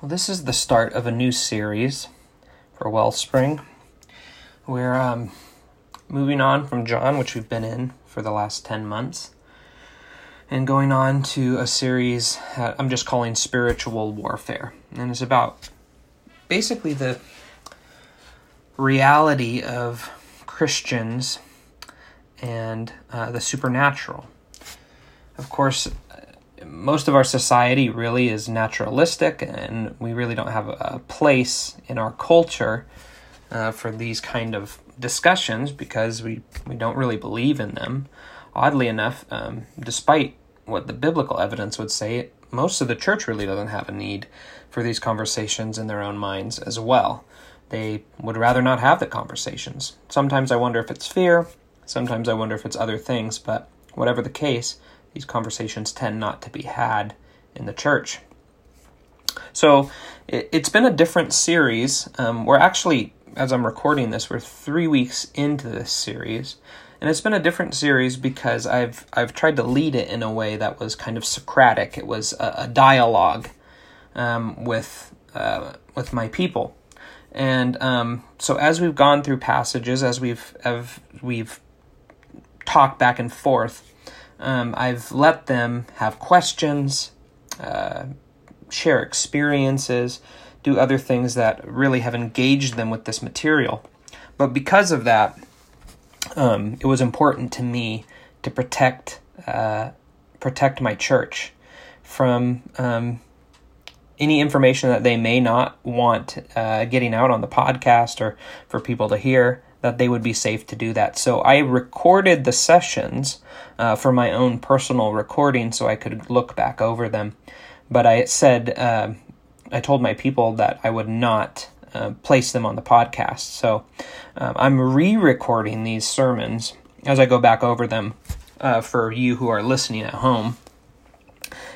Well, this is the start of a new series for Wellspring. We're um, moving on from John, which we've been in for the last 10 months, and going on to a series I'm just calling Spiritual Warfare. And it's about basically the reality of Christians and uh, the supernatural. Of course, most of our society really is naturalistic, and we really don't have a place in our culture uh, for these kind of discussions because we, we don't really believe in them. Oddly enough, um, despite what the biblical evidence would say, most of the church really doesn't have a need for these conversations in their own minds as well. They would rather not have the conversations. Sometimes I wonder if it's fear, sometimes I wonder if it's other things, but whatever the case, these conversations tend not to be had in the church. So it, has been a different series. Um, we're actually, as I'm recording this, we're three weeks into this series. And it's been a different series because I've I've tried to lead it in a way that was kind of Socratic. It was a, a dialogue um, with uh, with my people, and um, so as we've gone through passages, as we've have, we've talked back and forth, um, I've let them have questions, uh, share experiences, do other things that really have engaged them with this material. But because of that, um, it was important to me to protect uh, protect my church from um, any information that they may not want uh, getting out on the podcast or for people to hear that they would be safe to do that. So I recorded the sessions uh, for my own personal recording so I could look back over them. But I said, uh, I told my people that I would not uh, place them on the podcast. So um, I'm re recording these sermons as I go back over them uh, for you who are listening at home.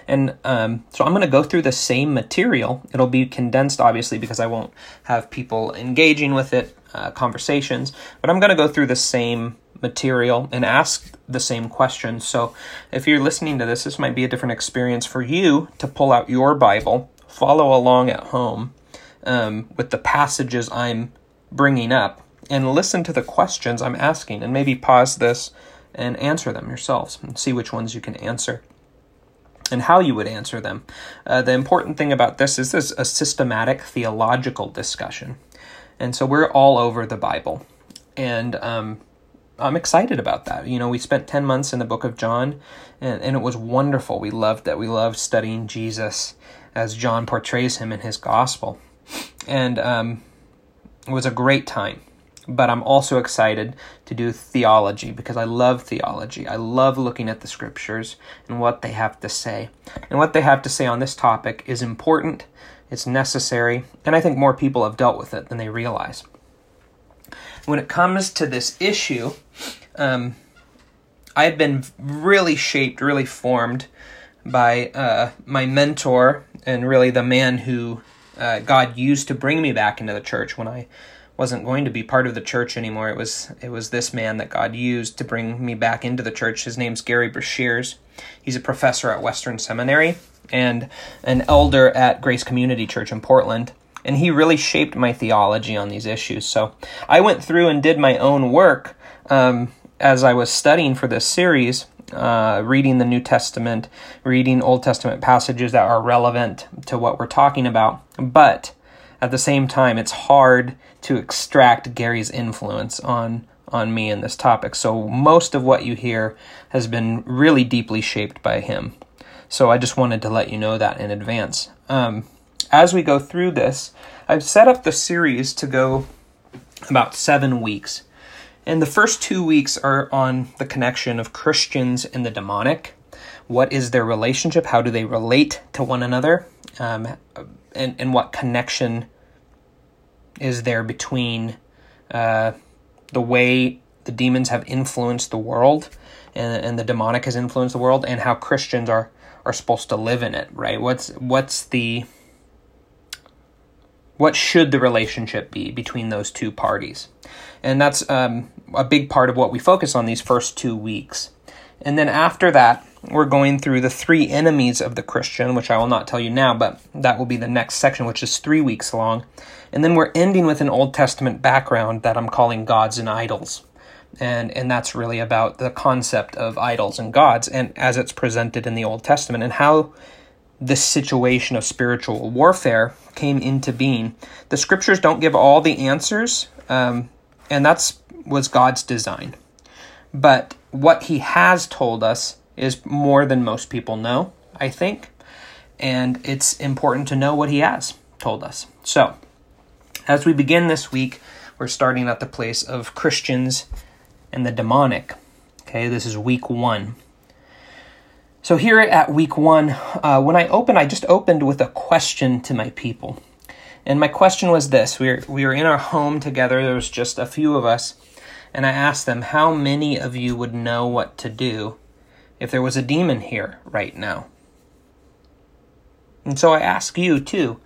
And um, so I'm going to go through the same material. It'll be condensed, obviously, because I won't have people engaging with it, uh, conversations, but I'm going to go through the same material and ask the same questions. So if you're listening to this, this might be a different experience for you to pull out your Bible, follow along at home um, with the passages I'm bringing up, and listen to the questions I'm asking, and maybe pause this and answer them yourselves and see which ones you can answer and how you would answer them. Uh, the important thing about this is this is a systematic theological discussion. And so we're all over the Bible. And um, I'm excited about that. You know, we spent 10 months in the book of John, and, and it was wonderful. We loved that. We loved studying Jesus as John portrays him in his gospel. And um, it was a great time but I'm also excited to do theology because I love theology. I love looking at the scriptures and what they have to say. And what they have to say on this topic is important, it's necessary, and I think more people have dealt with it than they realize. When it comes to this issue, um, I've been really shaped, really formed by uh, my mentor and really the man who uh, God used to bring me back into the church when I wasn't going to be part of the church anymore. It was it was this man that God used to bring me back into the church. His name's Gary Breshears. He's a professor at Western Seminary and an elder at Grace Community Church in Portland. And he really shaped my theology on these issues. So I went through and did my own work um, as I was studying for this series, uh, reading the New Testament, reading Old Testament passages that are relevant to what we're talking about. But at the same time, it's hard to extract Gary's influence on on me in this topic. So most of what you hear has been really deeply shaped by him. So I just wanted to let you know that in advance. Um, as we go through this, I've set up the series to go about seven weeks. And the first two weeks are on the connection of Christians and the demonic. What is their relationship? How do they relate to one another? Um, and, and what connection is there between uh, the way the demons have influenced the world and, and the demonic has influenced the world and how Christians are are supposed to live in it, right? What's what's the what should the relationship be between those two parties? And that's um, a big part of what we focus on these first two weeks. And then after that, we're going through the three enemies of the Christian, which I will not tell you now, but that will be the next section, which is three weeks long. And then we're ending with an Old Testament background that I'm calling Gods and Idols. And, and that's really about the concept of idols and gods and as it's presented in the Old Testament and how this situation of spiritual warfare came into being. The scriptures don't give all the answers, um, and that's was God's design. But what He has told us is more than most people know, I think, and it's important to know what He has told us. So, as we begin this week, we're starting at the place of Christians and the demonic. Okay, this is week one. So, here at week one, uh, when I opened, I just opened with a question to my people. And my question was this we were, we were in our home together, there was just a few of us, and I asked them, How many of you would know what to do if there was a demon here right now? And so I ask you too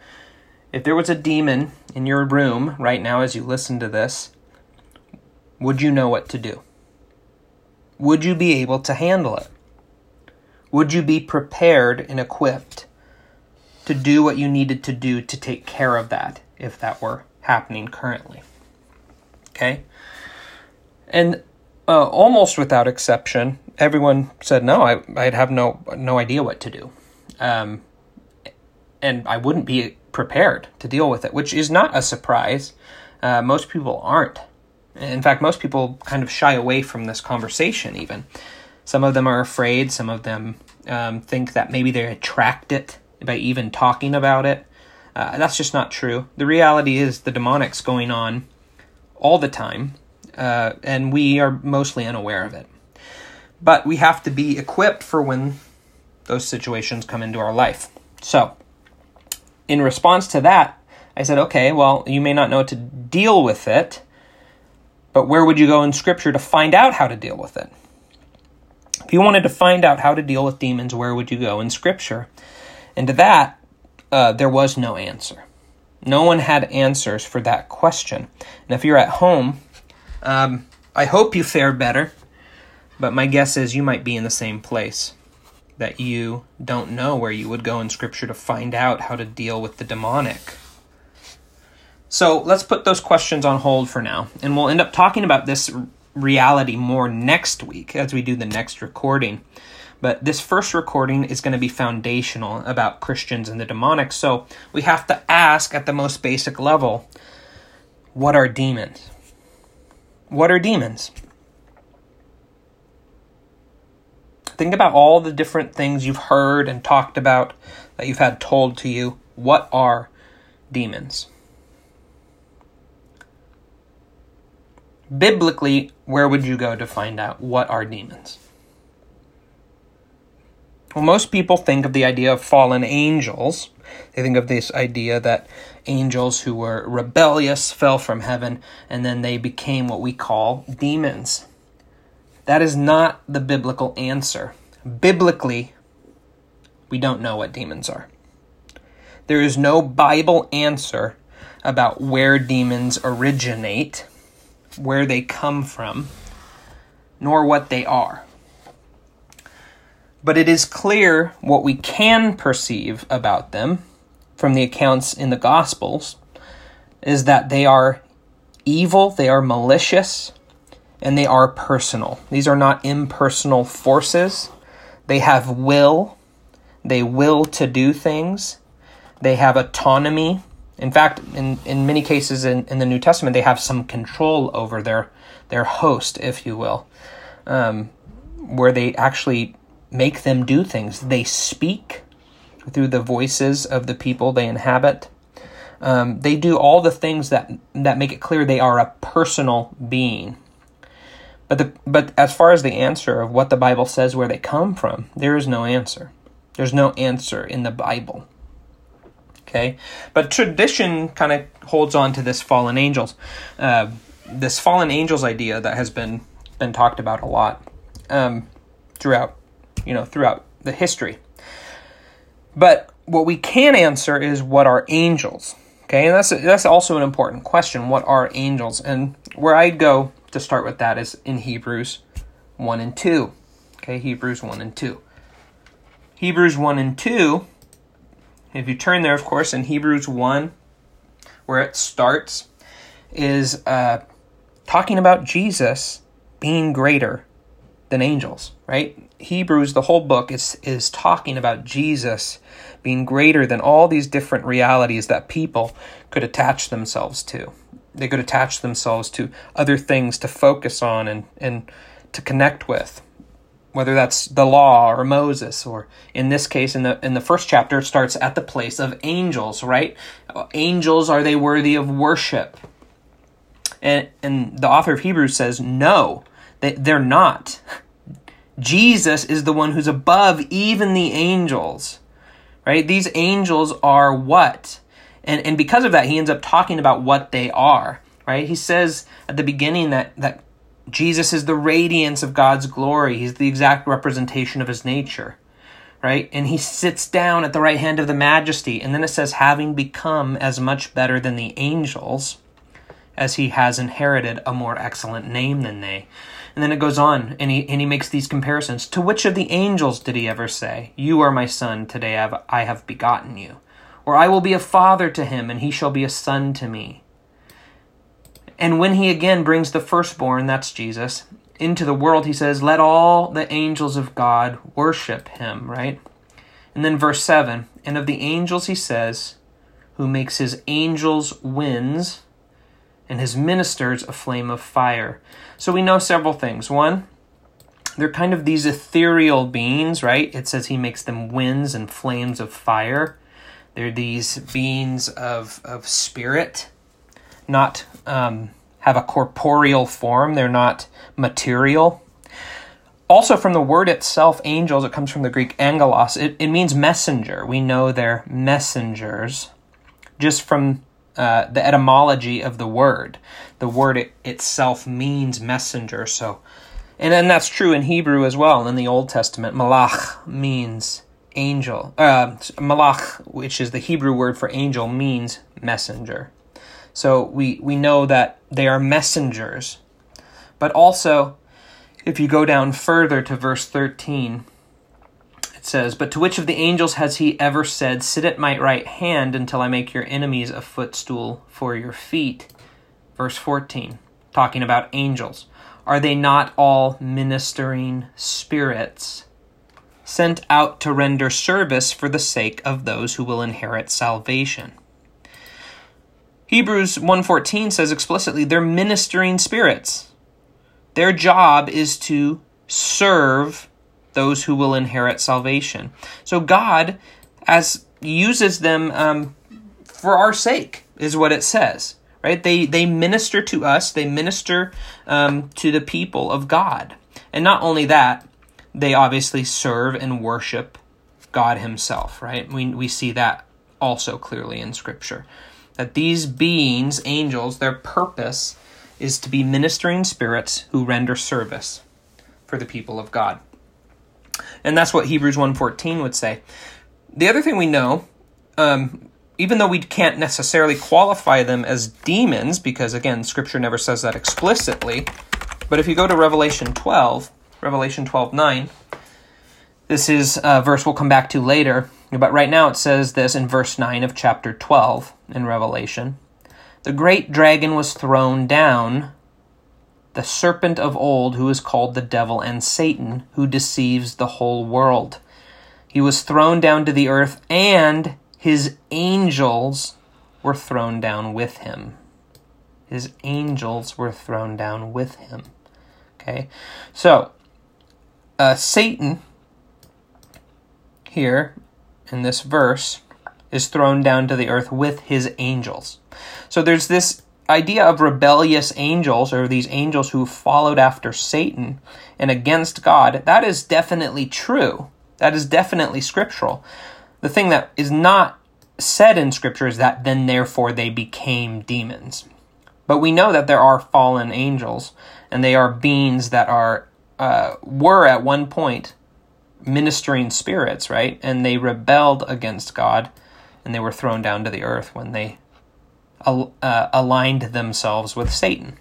if there was a demon in your room right now as you listen to this, would you know what to do? Would you be able to handle it? Would you be prepared and equipped to do what you needed to do to take care of that if that were happening currently? Okay? And uh, almost without exception, everyone said no. I, I'd have no no idea what to do, um, and I wouldn't be prepared to deal with it, which is not a surprise. Uh, most people aren't. In fact, most people kind of shy away from this conversation. Even some of them are afraid. Some of them um, think that maybe they attract it by even talking about it. Uh, that's just not true. The reality is the demonic's going on all the time, uh, and we are mostly unaware of it. But we have to be equipped for when those situations come into our life. So, in response to that, I said, okay, well, you may not know to deal with it, but where would you go in Scripture to find out how to deal with it? If you wanted to find out how to deal with demons, where would you go in Scripture? And to that, uh, there was no answer. No one had answers for that question. And if you're at home, um, I hope you fare better, but my guess is you might be in the same place. That you don't know where you would go in Scripture to find out how to deal with the demonic. So let's put those questions on hold for now, and we'll end up talking about this reality more next week as we do the next recording. But this first recording is going to be foundational about Christians and the demonic. So we have to ask at the most basic level what are demons? What are demons? Think about all the different things you've heard and talked about that you've had told to you. What are demons? Biblically, where would you go to find out what are demons? Well, most people think of the idea of fallen angels. They think of this idea that angels who were rebellious fell from heaven and then they became what we call demons. That is not the biblical answer. Biblically, we don't know what demons are. There is no Bible answer about where demons originate where they come from, nor what they are. But it is clear what we can perceive about them from the accounts in the Gospels is that they are evil, they are malicious, and they are personal. These are not impersonal forces. They have will, they will to do things, they have autonomy, in fact, in, in many cases in, in the New Testament, they have some control over their their host, if you will, um, where they actually make them do things. They speak through the voices of the people they inhabit. Um, they do all the things that that make it clear they are a personal being. But the but as far as the answer of what the Bible says where they come from, there is no answer. There's no answer in the Bible. Okay, but tradition kind of holds on to this fallen angels, uh, this fallen angels idea that has been been talked about a lot um, throughout, you know, throughout the history. But what we can answer is what are angels? Okay, and that's that's also an important question. What are angels? And where I'd go to start with that is in Hebrews one and two. Okay, Hebrews one and two. Hebrews 1 and 2, if you turn there, of course, in Hebrews 1, where it starts, is uh, talking about Jesus being greater than angels, right? Hebrews, the whole book is is talking about Jesus being greater than all these different realities that people could attach themselves to. They could attach themselves to other things to focus on and, and to connect with. Whether that's the law or Moses, or in this case, in the in the first chapter, it starts at the place of angels, right? Angels are they worthy of worship? And and the author of Hebrews says, no, they, they're not. Jesus is the one who's above even the angels. Right? These angels are what? And and because of that, he ends up talking about what they are. Right? He says at the beginning that that Jesus is the radiance of God's glory. He's the exact representation of his nature. Right? And he sits down at the right hand of the majesty. And then it says, having become as much better than the angels as he has inherited a more excellent name than they. And then it goes on, and he, and he makes these comparisons. To which of the angels did he ever say, You are my son, today I have, I have begotten you? Or I will be a father to him, and he shall be a son to me. And when he again brings the firstborn, that's Jesus, into the world, he says, Let all the angels of God worship him, right? And then verse 7 And of the angels he says, Who makes his angels winds and his ministers a flame of fire. So we know several things. One, they're kind of these ethereal beings, right? It says he makes them winds and flames of fire. They're these beings of, of spirit, not um, have a corporeal form, they're not material. Also, from the word itself, angels, it comes from the Greek angelos. It, it means messenger. We know they're messengers just from uh, the etymology of the word. The word it, itself means messenger. So, and then that's true in Hebrew as well. In the Old Testament, malach means angel. Uh, malach, which is the Hebrew word for angel, means messenger. So we we know that they are messengers. But also, if you go down further to verse thirteen it says, But to which of the angels has he ever said, Sit at my right hand until I make your enemies a footstool for your feet? Verse 14, talking about angels. Are they not all ministering spirits, sent out to render service for the sake of those who will inherit salvation? Hebrews 1:14 says explicitly they're ministering spirits. Their job is to serve those who will inherit salvation. So God, as uses them um, for our sake, is what it says. Right? They they minister to us. They minister um, to the people of God, and not only that, they obviously serve and worship God Himself. Right? We we see that also clearly in Scripture that these beings, angels, their purpose is to be ministering spirits who render service for the people of God. And that's what Hebrews 1.14 would say. The other thing we know, um, even though we can't necessarily qualify them as demons, because again, Scripture never says that explicitly, but if you go to Revelation 12, Revelation 12 9, this is a verse we'll come back to later, but right now it says this in verse 9 of chapter 12 in Revelation. The great dragon was thrown down, the serpent of old, who is called the devil and Satan, who deceives the whole world. He was thrown down to the earth, and his angels were thrown down with him. His angels were thrown down with him. Okay, so uh, Satan here in this verse is thrown down to the earth with his angels. So there's this idea of rebellious angels or these angels who followed after Satan and against God, that is definitely true. That is definitely scriptural. The thing that is not said in scripture is that then therefore they became demons. But we know that there are fallen angels and they are beings that are uh, were at one point ministering spirits, right? And they rebelled against God and they were thrown down to the earth when they uh, aligned themselves with Satan.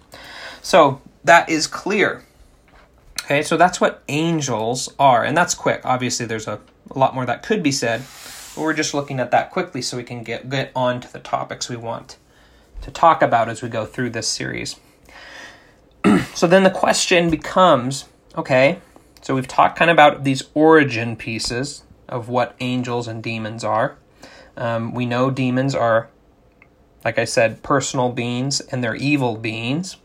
So that is clear. Okay, so that's what angels are, and that's quick. Obviously, there's a a lot more that could be said. But we're just looking at that quickly so we can get, get on to the topics we want to talk about as we go through this series. so then the question becomes okay, so we've talked kind of about these origin pieces of what angels and demons are. Um, we know demons are, like I said, personal beings and they're evil beings.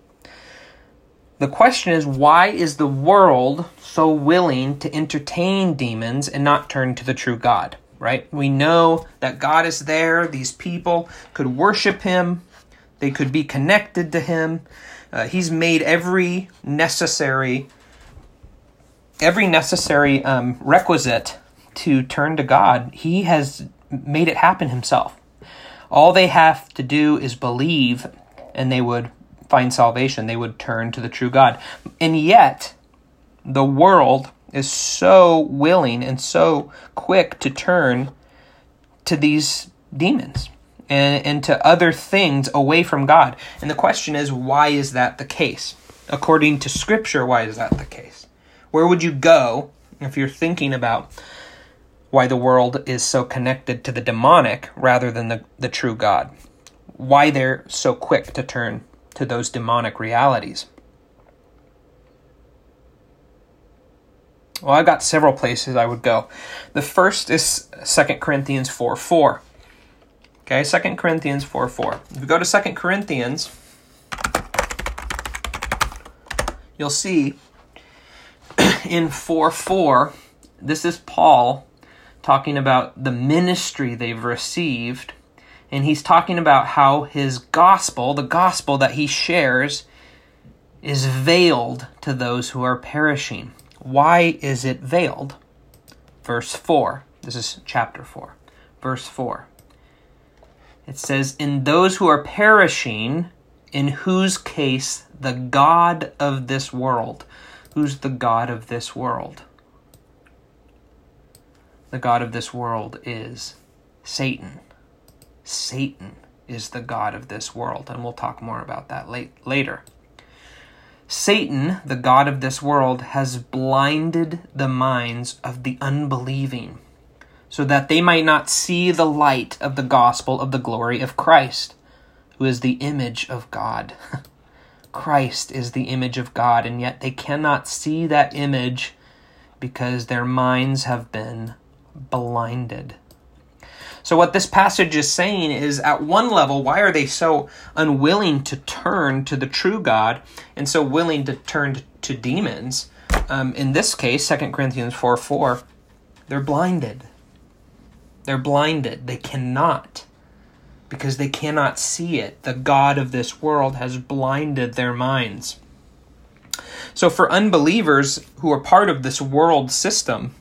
The question is, why is the world so willing to entertain demons and not turn to the true God? Right? We know that God is there. These people could worship Him, they could be connected to Him. Uh, he's made every necessary, every necessary um, requisite to turn to God. He has made it happen Himself. All they have to do is believe, and they would find salvation, they would turn to the true God. And yet, the world is so willing and so quick to turn to these demons and, and to other things away from God. And the question is, why is that the case? According to Scripture, why is that the case? Where would you go if you're thinking about why the world is so connected to the demonic rather than the, the true God? Why they're so quick to turn to those demonic realities. Well, I've got several places I would go. The first is 2 Corinthians 4 4. Okay, 2 Corinthians 4 4. If we go to 2 Corinthians, you'll see in 4 4, this is Paul talking about the ministry they've received and he's talking about how his gospel, the gospel that he shares, is veiled to those who are perishing. Why is it veiled? Verse 4. This is chapter 4. Verse 4. It says, In those who are perishing, in whose case the God of this world. Who's the God of this world? The God of this world is Satan. Satan is the God of this world, and we'll talk more about that late, later. Satan, the God of this world, has blinded the minds of the unbelieving, so that they might not see the light of the gospel of the glory of Christ, who is the image of God. Christ is the image of God, and yet they cannot see that image because their minds have been blinded. So, what this passage is saying is at one level, why are they so unwilling to turn to the true God and so willing to turn to demons? Um, in this case, 2 Corinthians 4 4, they're blinded. They're blinded. They cannot because they cannot see it. The God of this world has blinded their minds. So, for unbelievers who are part of this world system,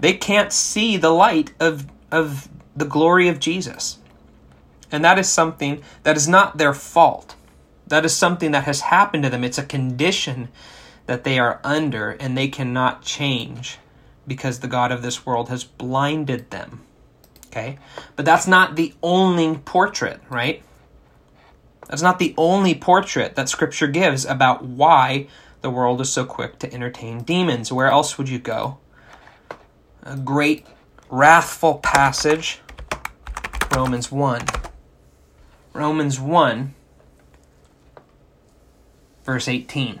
they can't see the light of of the glory of Jesus. And that is something that is not their fault. That is something that has happened to them. It's a condition that they are under and they cannot change because the God of this world has blinded them. Okay? But that's not the only portrait, right? That's not the only portrait that Scripture gives about why the world is so quick to entertain demons. Where else would you go? A great wrathful passage, Romans 1. Romans 1, verse 18.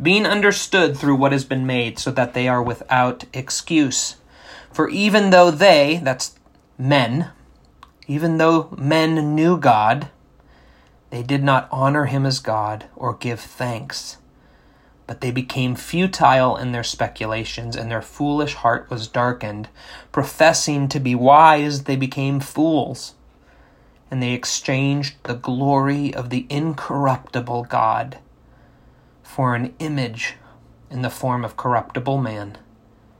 being understood through what has been made, so that they are without excuse. For even though they, that's men, even though men knew God, they did not honor him as God or give thanks but they became futile in their speculations, and their foolish heart was darkened. Professing to be wise, they became fools, and they exchanged the glory of the incorruptible God for an image in the form of corruptible man,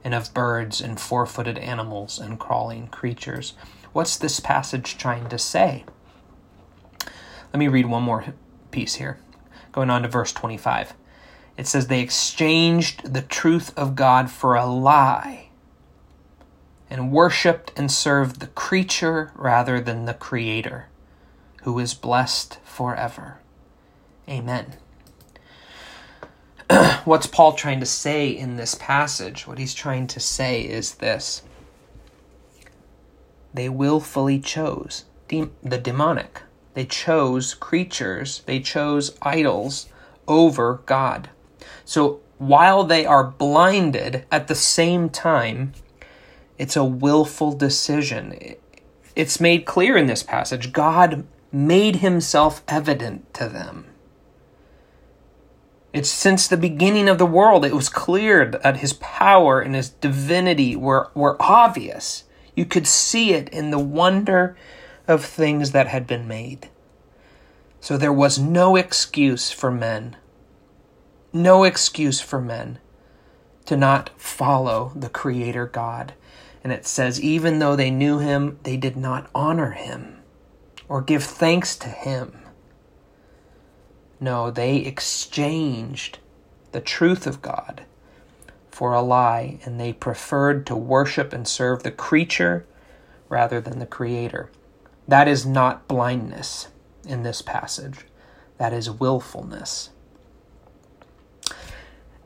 and of birds and four footed animals and crawling creatures. What's this passage trying to say? Let me read one more piece here, going on to verse 25. It says, They exchanged the truth of God for a lie and worshiped and served the creature rather than the Creator, who is blessed forever. Amen. What's Paul trying to say in this passage? What he's trying to say is this they willfully chose de- the demonic. They chose creatures, they chose idols over God. So while they are blinded at the same time, it's a willful decision. It's made clear in this passage. God made himself evident to them. It's since the beginning of the world, it was clear that his power and his divinity were, were obvious. You could see it in the wonder of things that had been made. So there was no excuse for men, no excuse for men to not follow the Creator God. And it says, even though they knew him, they did not honor him or give thanks to him. No, they exchanged the truth of God for a lie, and they preferred to worship and serve the creature rather than the Creator. That is not blindness in this passage, that is willfulness.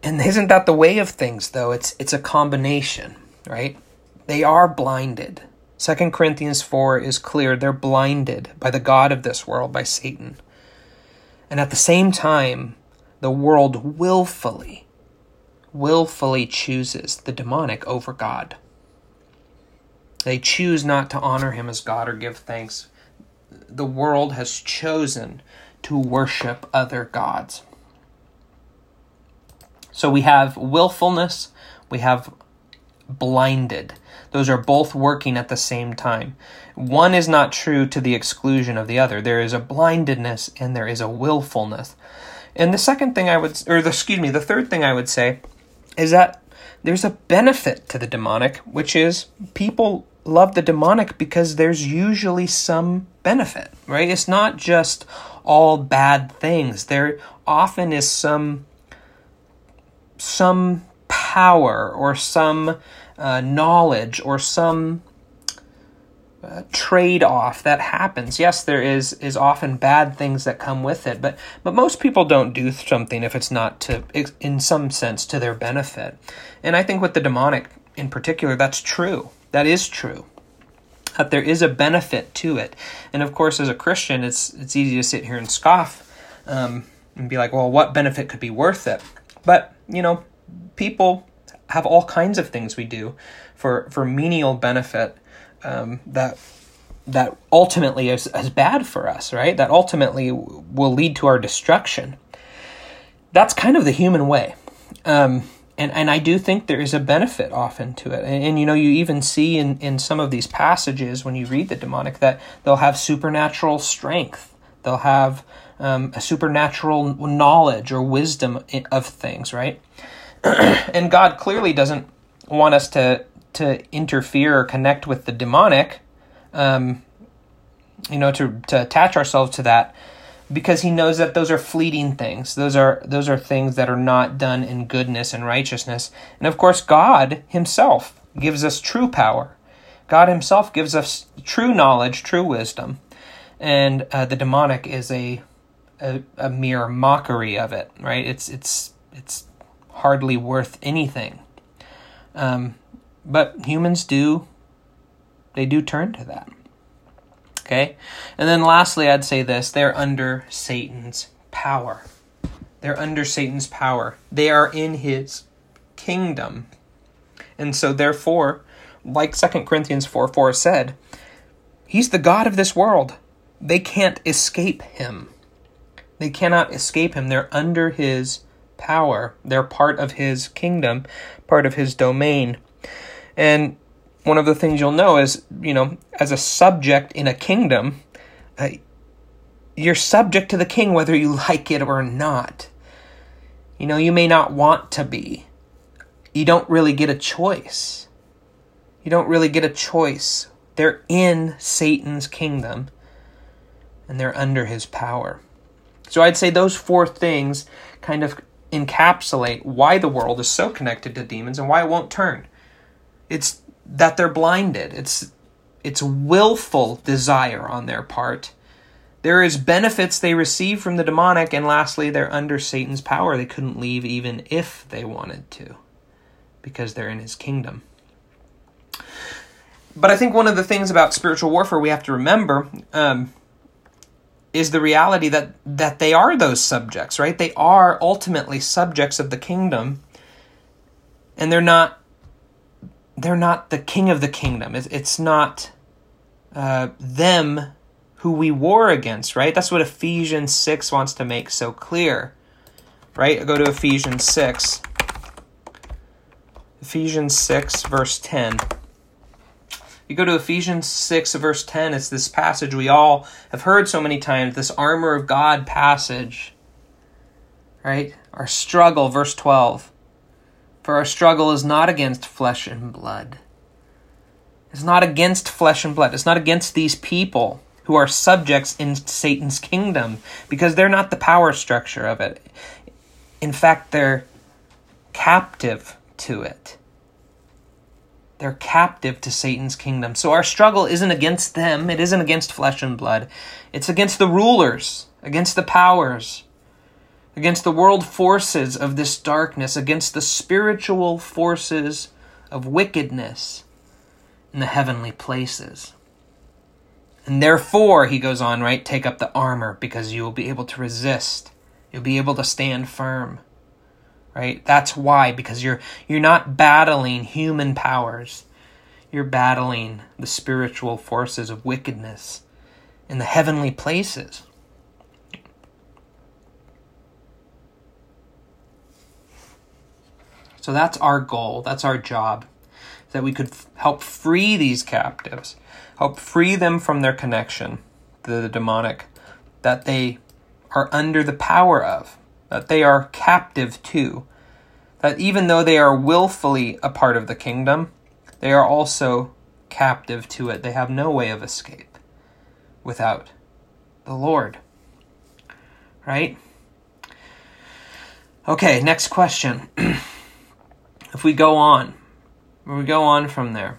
And isn't that the way of things, though? It's, it's a combination, right? They are blinded. 2 Corinthians 4 is clear. They're blinded by the God of this world, by Satan. And at the same time, the world willfully, willfully chooses the demonic over God. They choose not to honor him as God or give thanks. The world has chosen to worship other gods. So we have willfulness, we have blinded. Those are both working at the same time. One is not true to the exclusion of the other. There is a blindedness and there is a willfulness. And the second thing I would, or the, excuse me, the third thing I would say is that there's a benefit to the demonic, which is people love the demonic because there's usually some benefit, right? It's not just all bad things. There often is some some power or some uh, knowledge or some uh, trade off that happens. Yes, there is is often bad things that come with it, but but most people don't do something if it's not to in some sense to their benefit. And I think with the demonic in particular, that's true. That is true. That there is a benefit to it, and of course, as a Christian, it's it's easy to sit here and scoff um, and be like, "Well, what benefit could be worth it?" But you know, people have all kinds of things we do for for menial benefit um, that that ultimately is, is bad for us, right? That ultimately will lead to our destruction. That's kind of the human way. Um, and and I do think there is a benefit often to it. And, and, you know, you even see in in some of these passages when you read the demonic that they'll have supernatural strength. They'll have um, a supernatural knowledge or wisdom of things, right? and God clearly doesn't want us to to interfere or connect with the demonic, um, you know, to to attach ourselves to that because he knows that those are fleeting things. Those are those are things that are not done in goodness and righteousness. And of course, God himself gives us true power. God himself gives us true knowledge, true wisdom. And uh, the demonic is a, a a mere mockery of it, right? It's it's it's hardly worth anything. Um, but humans do they do turn to that. Okay? And then lastly, I'd say this they're under Satan's power. They're under Satan's power. They are in his kingdom. And so, therefore, like 2 Corinthians 4 4 said, he's the God of this world. They can't escape him. They cannot escape him. They're under his power, they're part of his kingdom, part of his domain. And one of the things you'll know is, you know, as a subject in a kingdom, uh, you're subject to the king whether you like it or not. You know, you may not want to be. you don't really get a choice. You don't really get a choice. They're in Satan's kingdom and they're under his power. So I'd say those four things kind of encapsulate why the world is so connected to demons and why it won't turn. It's that they're blinded. It's it's willful desire on their part. There is benefits they receive from the demonic and lastly they're under Satan's power. They couldn't leave even if they wanted to because they're in his kingdom. But I think one of the things about spiritual warfare we have to remember um, is the reality that that they are those subjects, right? They are ultimately subjects of the kingdom, and they're not they're not the king of the kingdom. It's, it's not uh, them who we war against, right? That's what Ephesians six wants to make so clear, right? Go to Ephesians six. Ephesians six verse ten you go to Ephesians 6, verse 10, it's this passage we all have heard so many times, this armor of God passage. Right? Our struggle, verse 12. For our struggle is not against flesh and blood. It's not against flesh and blood. It's not against these people who are subjects in Satan's kingdom because they're not the power structure of it. In fact, they're captive to it. They're captive to Satan's kingdom. So our struggle isn't against them, it isn't against flesh and blood. It's against the rulers, against the powers, against the world forces of this darkness, against the spiritual forces of wickedness in the heavenly places. And therefore, he goes on, right, take up the armor because you will be able to resist. You'll be able to stand firm right? That's why because you're you're not battling human powers. You're battling the spiritual forces of wickedness in the heavenly places. So that's our goal, that's our job, that we could f- help free these captives, help free them from their connection to the demonic that they are under the power of that they are captive to, that even though they are willfully a part of the kingdom, they are also captive to it. They have no way of escape without the Lord. Right? Okay, next question. if we go on, we go on from there,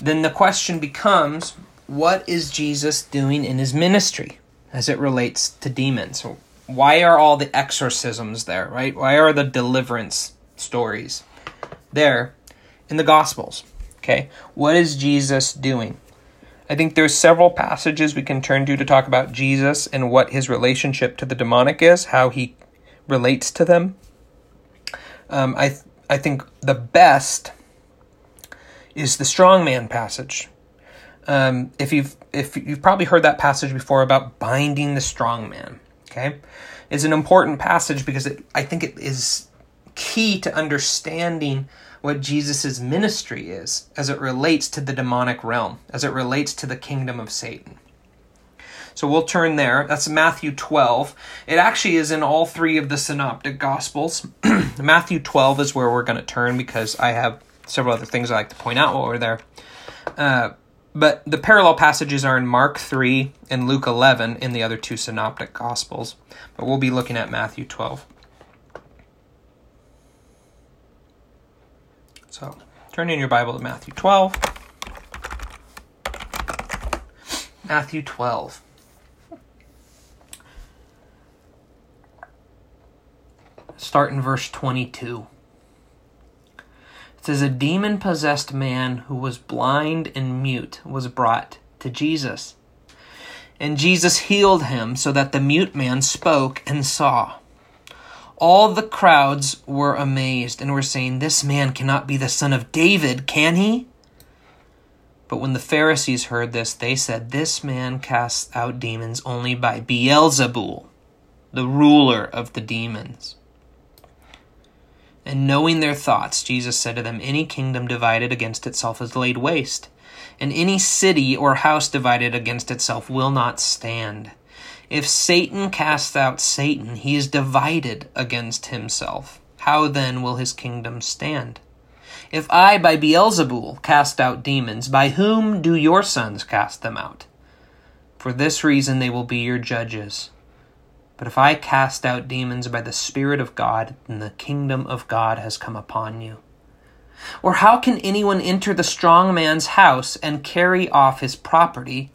then the question becomes what is Jesus doing in his ministry as it relates to demons? why are all the exorcisms there, right? Why are the deliverance stories there in the Gospels? Okay, what is Jesus doing? I think there's several passages we can turn to to talk about Jesus and what his relationship to the demonic is, how he relates to them. Um, I I think the best is the strong man passage. Um, if you've if you've probably heard that passage before about binding the strong man, okay, is an important passage because it, I think it is key to understanding what Jesus' ministry is as it relates to the demonic realm, as it relates to the kingdom of Satan. So we'll turn there. That's Matthew 12. It actually is in all three of the synoptic gospels. Matthew 12 is where we're going to turn because I have several other things I like to point out while we're there. Uh, but the parallel passages are in Mark 3 and Luke 11 in the other two synoptic gospels. But we'll be looking at Matthew 12. So, turn in your Bible to Matthew 12. Matthew 12. Start in verse 22. It says, A demon possessed man who was blind and mute was brought to Jesus. And Jesus healed him so that the mute man spoke and saw. All the crowds were amazed and were saying, This man cannot be the son of David, can he? But when the Pharisees heard this, they said, This man casts out demons only by Beelzebul, the ruler of the demons. And knowing their thoughts, Jesus said to them, Any kingdom divided against itself is laid waste, and any city or house divided against itself will not stand. If Satan casts out Satan, he is divided against himself. how then will his kingdom stand? If I by Beelzebul cast out demons, by whom do your sons cast them out? For this reason they will be your judges. But if I cast out demons by the Spirit of God, then the kingdom of God has come upon you. Or how can anyone enter the strong man's house and carry off his property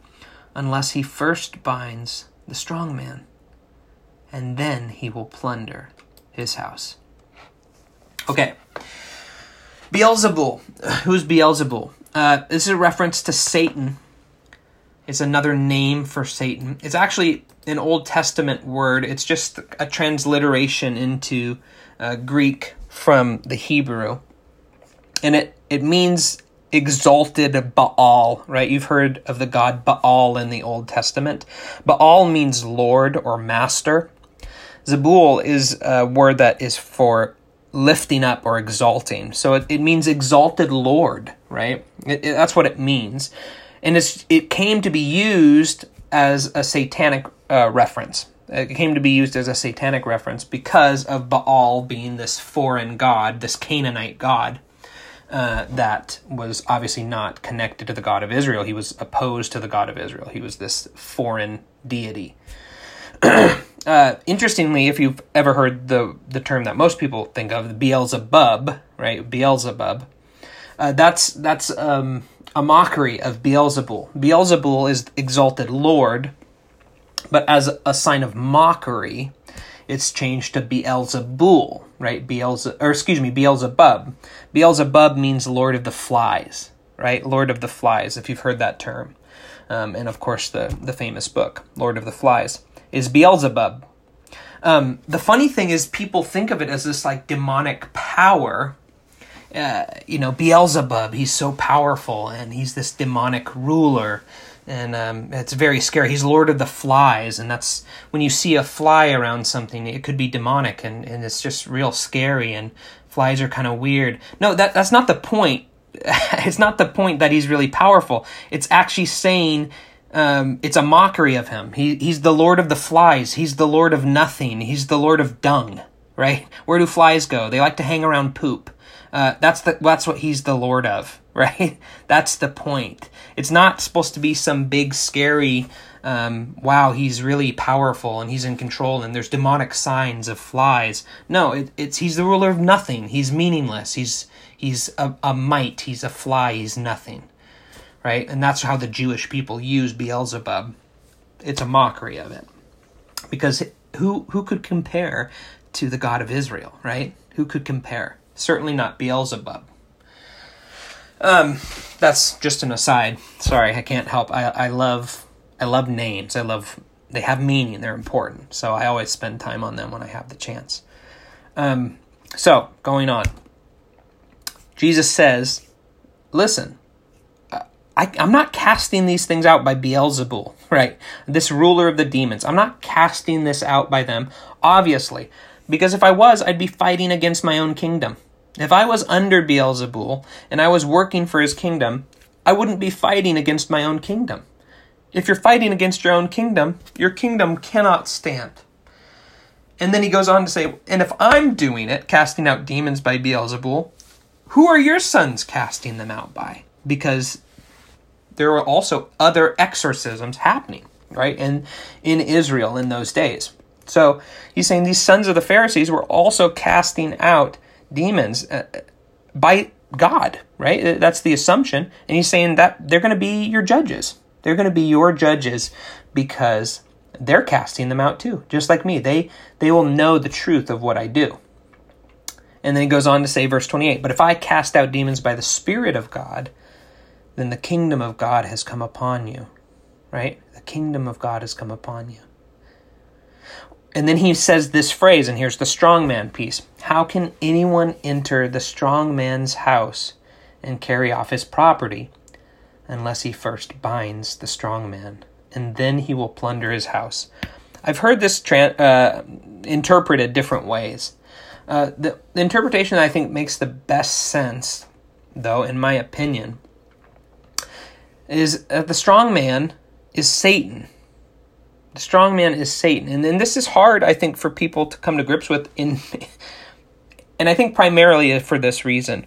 unless he first binds the strong man? And then he will plunder his house. Okay. Beelzebul. Who's Beelzebul? Uh, this is a reference to Satan. It's another name for Satan. It's actually an Old Testament word. It's just a transliteration into uh, Greek from the Hebrew, and it it means exalted Baal. Right? You've heard of the god Baal in the Old Testament. Baal means Lord or Master. Zebul is a word that is for lifting up or exalting. So it, it means exalted Lord, right? It, it, that's what it means. And it came to be used as a satanic uh, reference. It came to be used as a satanic reference because of Baal being this foreign god, this Canaanite god. Uh, that was obviously not connected to the God of Israel. He was opposed to the God of Israel. He was this foreign deity. Uh, interestingly, if you've ever heard the the term that most people think of, Beelzebub, right? Beelzebub. Uh, that's that's um, a mockery of Beelzebul. Beelzebul is exalted Lord, but as a sign of mockery, it's changed to Beelzebul, right? Beelze, or excuse me, Beelzebub. Beelzebub means Lord of the Flies, right? Lord of the Flies, if you've heard that term. Um, and of course, the, the famous book, Lord of the Flies is Beelzebub. Um, the funny thing is, people think of it as this like demonic power. Uh, you know, Beelzebub, he's so powerful and he's this demonic ruler. And um, it's very scary. He's Lord of the Flies, and that's when you see a fly around something, it could be demonic, and, and it's just real scary. And flies are kind of weird. No, that that's not the point. it's not the point that he's really powerful. It's actually saying um, it's a mockery of him. He, he's the Lord of the flies. He's the Lord of nothing. He's the Lord of dung, right? Where do flies go? They like to hang around poop. Uh, that's the that's what he's the Lord of, right? That's the point. It's not supposed to be some big scary. Um, wow, he's really powerful and he's in control, and there's demonic signs of flies. No, it, it's he's the ruler of nothing. He's meaningless. He's he's a, a mite. He's a fly. He's nothing right? And that's how the Jewish people use Beelzebub. It's a mockery of it. Because who who could compare to the God of Israel, right? Who could compare? Certainly not Beelzebub. Um, that's just an aside. Sorry, I can't help. I I love I love names. I love they have meaning. They're important. So I always spend time on them when I have the chance. Um, so going on. Jesus says, "Listen, I, am not casting these things out by Beelzebul, right? This ruler of the demons. I'm not casting this out by them, obviously, because if I was, I'd be fighting against my own kingdom. If I was under Beelzebul and I was working for his kingdom, I wouldn't be fighting against my own kingdom. If you're fighting against your own kingdom, your kingdom cannot stand. And then he goes on to say, and if I'm doing it, casting out demons by Beelzebul, who are your sons casting them out by? Because there were also other exorcisms happening, right? In in Israel in those days. So he's saying these sons of the Pharisees were also casting out demons uh, by God, right? Uh, that's the assumption. And he's saying that they're going to be your judges. They're going to be your judges because they're casting them out too, just like me. They they will know the truth of what I do. And then he goes on to say verse 28, but if I cast out demons by the spirit of God, then the kingdom of God has come upon you. Right? The kingdom of God has come upon you. And then he says this phrase, and here's the strong man piece. How can anyone enter the strong man's house and carry off his property unless he first binds the strong man? And then he will plunder his house. I've heard this tra- uh, interpreted different ways. Uh, the, the interpretation that I think makes the best sense, though, in my opinion, is that the strong man is Satan. The strong man is Satan. And, then this is hard, I think, for people to come to grips with in And I think primarily for this reason.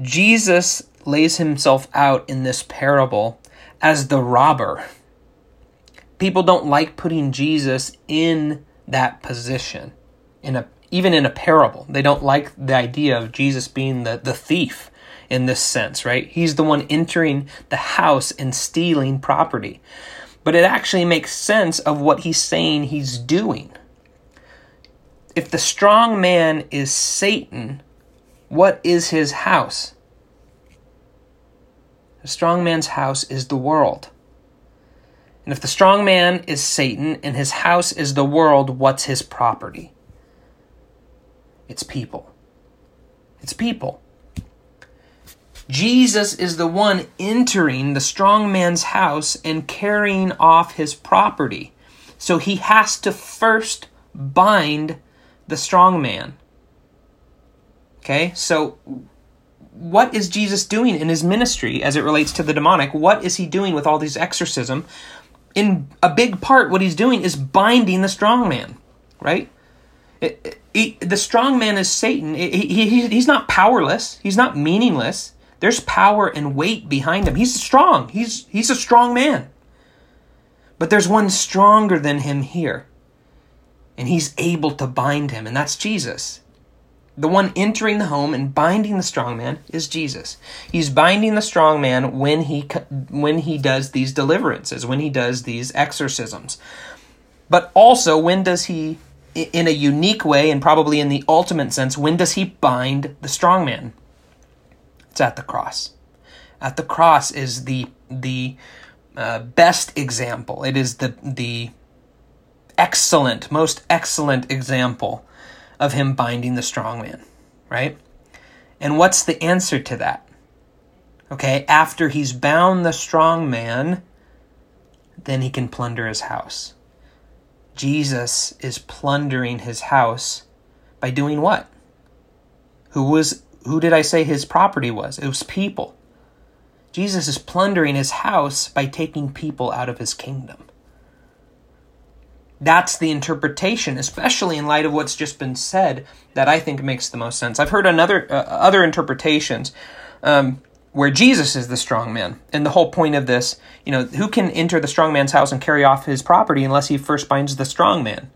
Jesus lays himself out in this parable as the robber. People don't like putting Jesus in that position in a even in a parable. They don't like the idea of Jesus being the, the thief in this sense, right? He's the one entering the house and stealing property. But it actually makes sense of what he's saying he's doing. If the strong man is Satan, what is his house? The strong man's house is the world. And if the strong man is Satan and his house is the world, what's his property? It's people. It's people. Jesus is the one entering the strong man's house and carrying off his property. So he has to first bind the strong man. Okay, so what is Jesus doing in his ministry as it relates to the demonic? What is he doing with all these exorcism? In a big part, what he's doing is binding the strong man, right? It, it, the strong man is Satan. He, he, he's not powerless. He's not meaningless. There's power and weight behind him. He's strong. He's he's a strong man. But there's one stronger than him here. And he's able to bind him, and that's Jesus. The one entering the home and binding the strong man is Jesus. He's binding the strong man when he when he does these deliverances, when he does these exorcisms. But also, when does he in a unique way and probably in the ultimate sense, when does he bind the strong man? It's at the cross. At the cross is the the uh, best example. It is the the excellent, most excellent example of him binding the strong man, right? And what's the answer to that? Okay, after he's bound the strong man, then he can plunder his house. Jesus is plundering his house by doing what? Who was who did I say his property was? It was people. Jesus is plundering his house by taking people out of his kingdom. That's the interpretation, especially in light of what's just been said, that I think makes the most sense. I've heard another uh, other interpretations um, where Jesus is the strong man, and the whole point of this, you know, who can enter the strong man's house and carry off his property unless he first binds the strong man?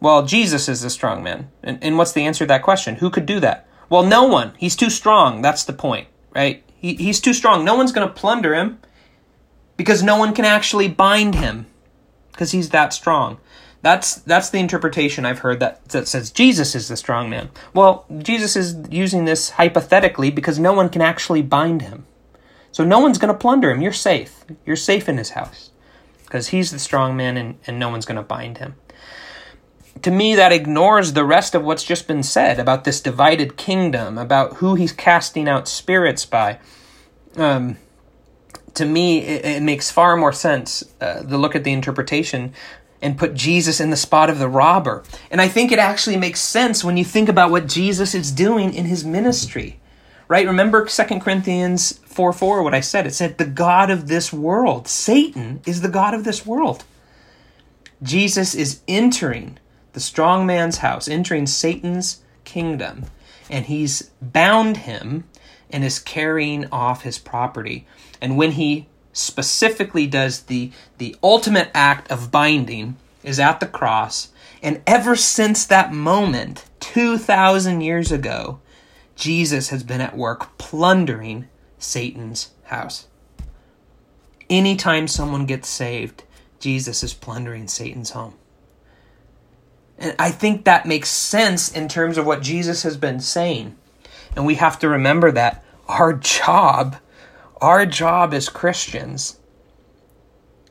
Well, Jesus is the strong man, and, and what's the answer to that question? Who could do that? Well, no one. He's too strong. That's the point, right? He, he's too strong. No one's going to plunder him because no one can actually bind him because he's that strong. That's that's the interpretation I've heard that, that says Jesus is the strong man. Well, Jesus is using this hypothetically because no one can actually bind him. So no one's going to plunder him. You're safe. You're safe in his house because he's the strong man and, and no one's going to bind him to me, that ignores the rest of what's just been said about this divided kingdom, about who he's casting out spirits by. Um, to me, it, it, makes far more sense uh, to look at the interpretation and put Jesus in the spot of the robber. And I think it actually makes sense when you think about what Jesus is doing in his ministry. Right? Remember 2 Corinthians 4 4, what I said? It said, The God of this world, Satan, is the God of this world. Jesus is entering the strong man's house, entering Satan's kingdom, and he's bound him and is carrying off his property. And when he specifically does the, the ultimate act of binding, is at the cross. And ever since that moment, 2,000 years ago, Jesus has been at work plundering Satan's house. Anytime someone gets saved, Jesus is plundering Satan's home. And I think that makes sense in terms of what Jesus has been saying. And we have to remember that our job, our job as Christians,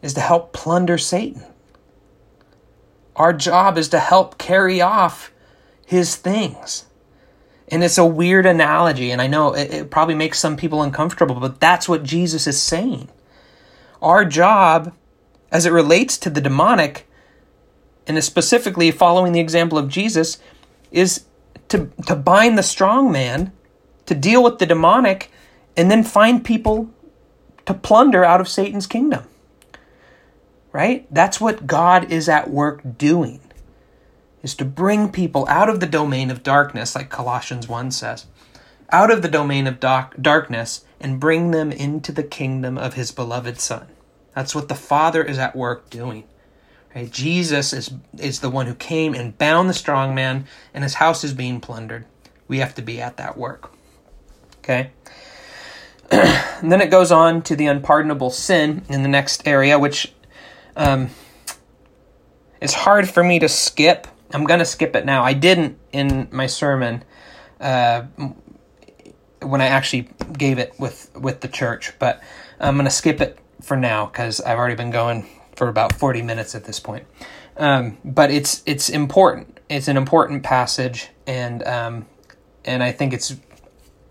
is to help plunder Satan. Our job is to help carry off his things. And it's a weird analogy, and I know it, it, probably makes some people uncomfortable, but that's what Jesus is saying. Our job, as it relates to the demonic, and specifically following the example of Jesus, is to, to bind the strong man, to deal with the demonic, and then find people to plunder out of Satan's kingdom. Right? That's what God is at work doing. is to bring people out of the domain of darkness, like Colossians 1 says, out of the domain of dark, darkness and bring them into the kingdom of his beloved Son. That's what the Father is at work doing. Right? Jesus is, is the one who came and bound the strong man, and his house is being plundered. We have to be at that work. Okay? and then it goes on to the unpardonable sin in the next area, which um, is hard for me to skip. I'm going to skip it now. I didn't in my sermon uh, when I actually gave it with, with the church, but I'm going to skip it for now because I've already been going for about 40 minutes at this point. Um, but it's it's important. It's an important passage, and um, and I think it's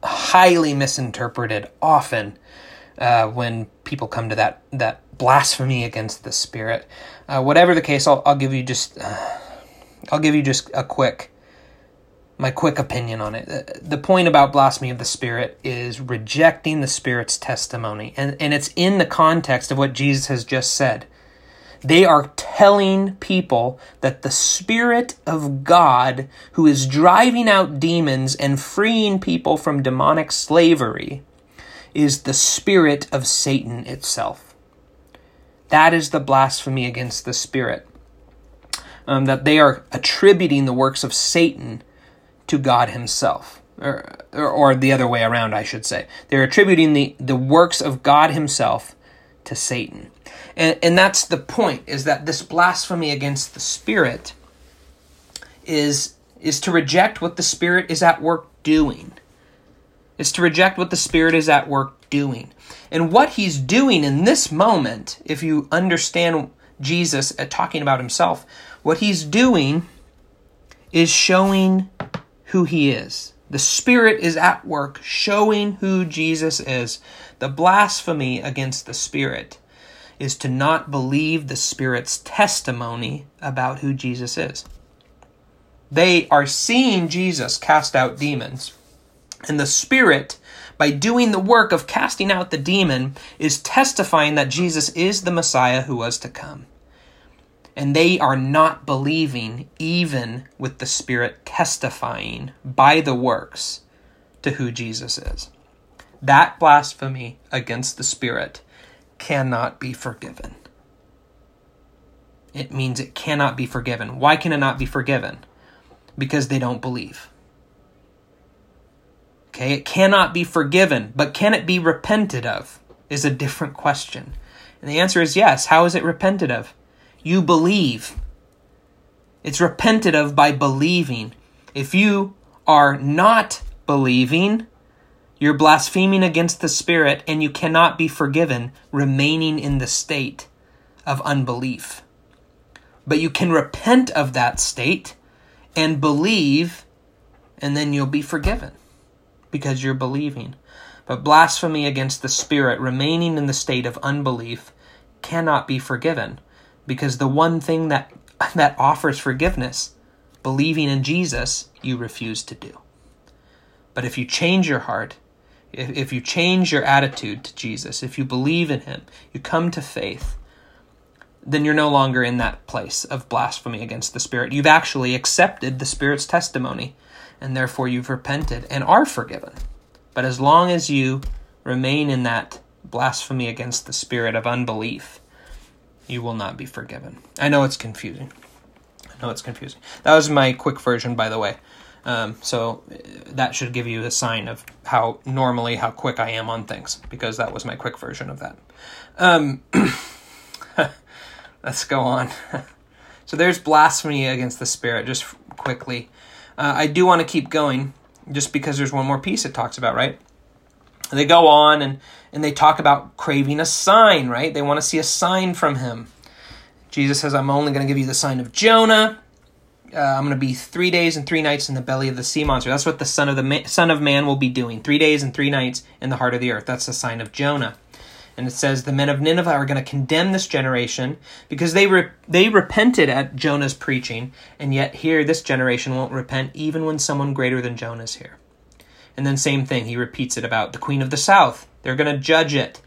highly misinterpreted often uh, when people come to that that blasphemy against the Spirit. Uh, whatever the case, I'll, I'll give you just uh, I'll give you just a quick my quick opinion on it. Uh, the point about blasphemy of the Spirit is rejecting the Spirit's testimony, and and it's in the context of what Jesus has just said. They are telling people that the Spirit of God, who is driving out demons and freeing people from demonic slavery, is the Spirit of Satan itself. That is the blasphemy against the Spirit. Um, that they are attributing the works of Satan to God Himself. Or, or, or, the other way around, I should say. They're attributing the, the works of God Himself to Satan. And, and that's the point, is that this blasphemy against the Spirit is, is to reject what the Spirit is at work doing. Is to reject what the Spirit is at work doing. And what he's doing in this moment, if you understand Jesus uh, talking about himself, what he's doing is showing who he is. The Spirit is at work showing who Jesus is. The blasphemy against the Spirit is to not believe the Spirit's testimony about who Jesus is. They are seeing Jesus cast out demons, and the Spirit, by doing the work of casting out the demon, is testifying that Jesus is the Messiah who was to come. And they are not believing, even with the Spirit testifying by the works to who Jesus is. That blasphemy against the Spirit cannot be forgiven. It means it cannot be forgiven. Why can it not be forgiven? Because they don't believe. Okay, it cannot be forgiven, but can it be repented of? Is a different question. And the answer is yes. How is it repented of? You believe. It's repented of by believing. If you are not believing, you're blaspheming against the Spirit, and you cannot be forgiven remaining in the state of unbelief. But you can repent of that state and believe, and then you'll be forgiven because you're believing. But blasphemy against the Spirit, remaining in the state of unbelief, cannot be forgiven because the one thing that, that offers forgiveness, believing in Jesus, you refuse to do. But if you change your heart if, you change your attitude to Jesus, if you believe in him, you come to faith, then you're no longer in that place of blasphemy against the Spirit. You've actually accepted the Spirit's testimony, and therefore you've repented and are forgiven. But as long as you remain in that blasphemy against the Spirit of unbelief, you will not be forgiven. I know it's confusing. I know it's confusing. That was my quick version, by the way. Um, so uh, that should give you a sign of how normally how quick I am on things because that was my quick version of that. Um, let's go on. so there's blasphemy against the spirit. Just quickly, uh, I do want to keep going just because there's one more piece it talks about, right? They go on and and they talk about craving a sign, right? They want to see a sign from him. Jesus says, "I'm only going to give you the sign of Jonah." Uh, I'm going to be three days and three nights in the belly of the sea monster. That's what the son of the ma- son of man will be doing. Three days and three nights in the heart of the earth. That's the sign of Jonah. And it says the men of Nineveh are going to condemn this generation because they re- they repented at Jonah's preaching, and yet here this generation won't repent even when someone greater than Jonah is here. And then same thing, he repeats it about the queen of the south. They're going to judge it.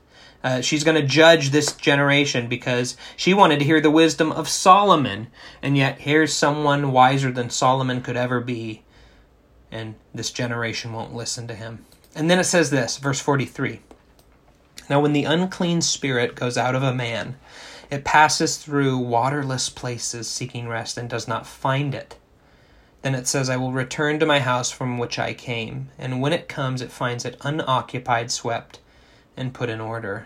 Uh, she's going to judge this generation because she wanted to hear the wisdom of Solomon, and yet here's someone wiser than Solomon could ever be, and this generation won't listen to him. And then it says this, verse 43. Now, when the unclean spirit goes out of a man, it passes through waterless places seeking rest and does not find it. Then it says, I will return to my house from which I came. And when it comes, it finds it unoccupied, swept, and put in order.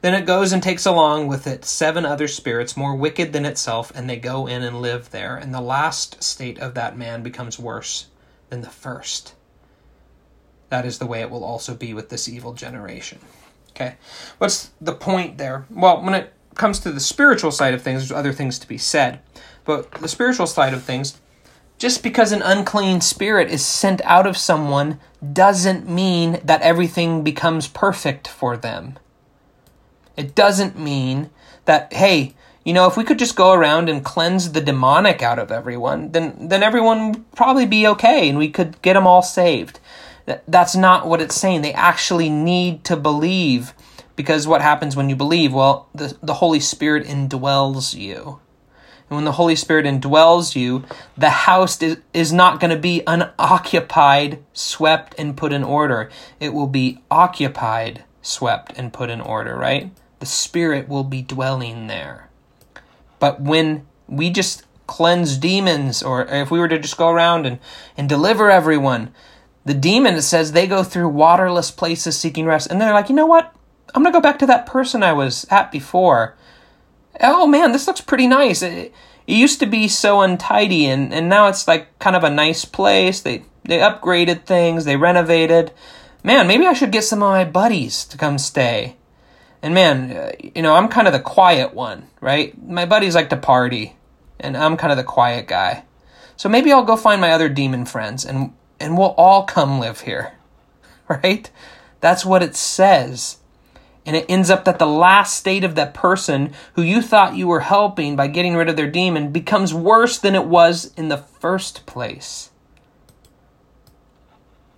Then it goes and takes along with it seven other spirits more wicked than itself, and they go in and live there. And the last state of that man becomes worse than the first. That is the way it will also be with this evil generation. Okay. What's the point there? Well, when it comes to the spiritual side of things, there's other things to be said. But the spiritual side of things, just because an unclean spirit is sent out of someone doesn't mean that everything becomes perfect for them. It doesn't mean that, hey, you know, if we could just go around and cleanse the demonic out of everyone, then, then everyone would probably be okay and we could get them all saved. That's not what it's saying. They actually need to believe because what happens when you believe? Well, the, the Holy Spirit indwells you. And when the Holy Spirit indwells you, the house is, is not going to be unoccupied, swept, and put in order. It will be occupied, swept, and put in order, right? The Spirit will be dwelling there. But when we just cleanse demons, or if we were to just go around and, and deliver everyone, the demon says they go through waterless places seeking rest. And they're like, you know what? I'm going to go back to that person I was at before. Oh man, this looks pretty nice. It, it used to be so untidy and, and now it's like kind of a nice place. They they upgraded things, they renovated. Man, maybe I should get some of my buddies to come stay. And man, uh, you know, I'm kind of the quiet one, right? My buddies like to party, and I'm kind of the quiet guy. So maybe I'll go find my other demon friends and and we'll all come live here. Right? That's what it says. And it ends up that the last state of that person who you thought you were helping by getting rid of their demon becomes worse than it was in the first place.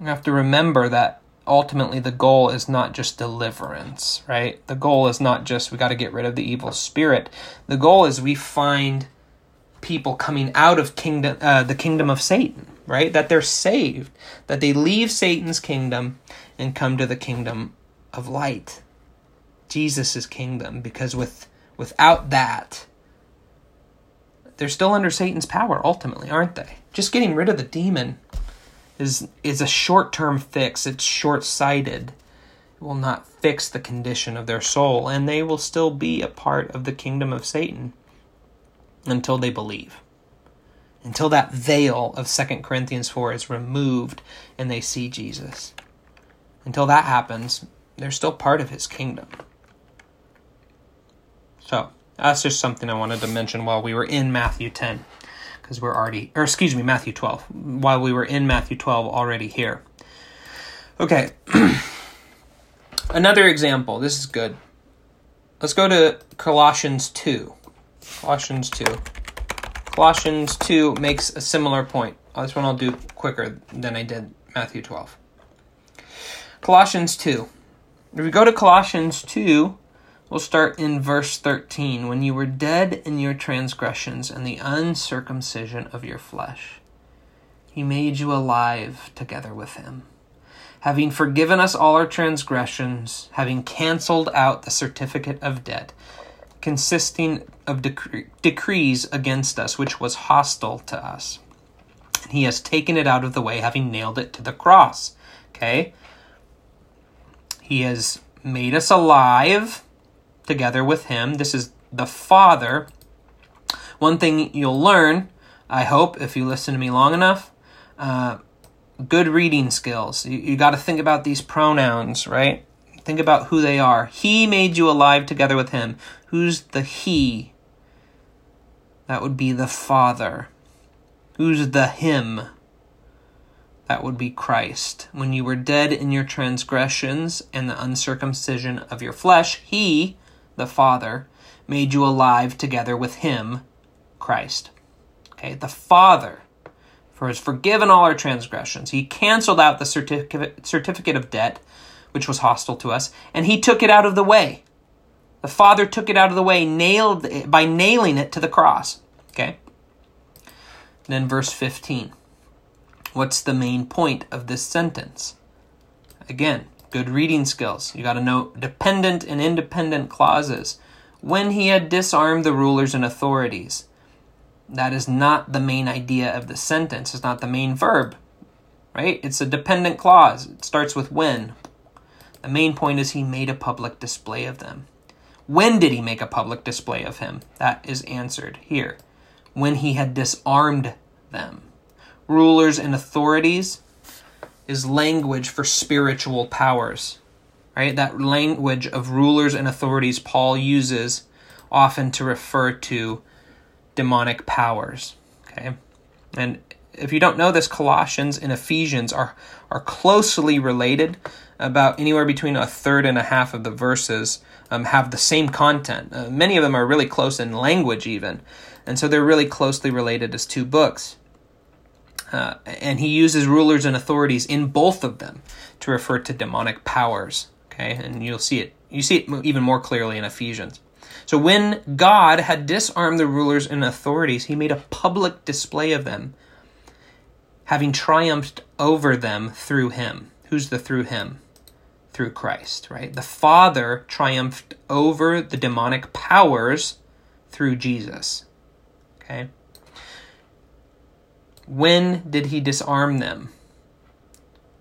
You have to remember that ultimately the goal is not just deliverance, right? The goal is not just we got to get rid of the evil spirit. The goal is we find people coming out of kingdom uh, the kingdom of Satan right? That they're saved, that they leave Satan's kingdom and come to the kingdom of light. Jesus' kingdom, because with without that, they're still under Satan's power ultimately, aren't they? Just getting rid of the demon is is a short-term fix. It's short-sighted. It will not fix the condition of their soul, and they will still be a part of the kingdom of Satan until they believe until that veil of 2 Corinthians 4 is removed and they see Jesus. Until that happens, they're still part of his kingdom. So, that's just something I wanted to mention while we were in Matthew 10 because we're already or excuse me, Matthew 12. While we were in Matthew 12 already here. Okay. Another example. This is good. Let's go to Colossians 2. Colossians 2. Colossians 2 makes a similar point. Oh, this one I'll do quicker than I did Matthew 12. Colossians 2. If we go to Colossians 2, we'll start in verse 13. When you were dead in your transgressions and the uncircumcision of your flesh, he made you alive together with him. Having forgiven us all our transgressions, having canceled out the certificate of debt consisting of decre- decrees against us, which was hostile to us. And He has taken it out of the way, having nailed it to the cross. Okay? He has made us alive together with Him. This is the Father. One thing you'll learn, I hope, if you listen to me long enough, uh, good reading skills. You, you got to think about these pronouns, right? Think about who they are. He made you alive together with Him. Who's the He? That would be the Father. Who's the Him? That would be Christ. When you were dead in your transgressions and the uncircumcision of your flesh, He, the Father, made you alive together with Him, Christ. Okay, the Father, for has forgiven all our transgressions. He canceled out the certificate, certificate of debt which was hostile to us, and he took it out of the way. The Father took it out of the way, nailed it, by nailing it to the cross. Okay? Then verse 15. What's the main point of this sentence? Again, good reading skills. You got to know dependent and independent clauses. When he had disarmed the rulers and authorities. That is not the main idea of the sentence. It's not the main verb, right? It's a dependent clause. It starts with when. The main point is he made a public display of them. When did he make a public display of him? That is answered here. When he had disarmed them. Rulers and authorities is language for spiritual powers. Right? That language of rulers and authorities Paul uses often to refer to demonic powers. Okay? And if you don't know this, Colossians and Ephesians are, are closely related. About anywhere between a third and a half of the verses um, have the same content. Uh, many of them are really close in language, even. And so they're really closely related as two books. Uh, and he uses rulers and authorities in both of them to refer to demonic powers. Okay, and you'll see it. You see it even more clearly in Ephesians. So when God had disarmed the rulers and authorities, he made a public display of them, having triumphed over them through him. Who's the through him? through Christ, right? The Father triumphed over the demonic powers through Jesus. Okay? When did he disarm them?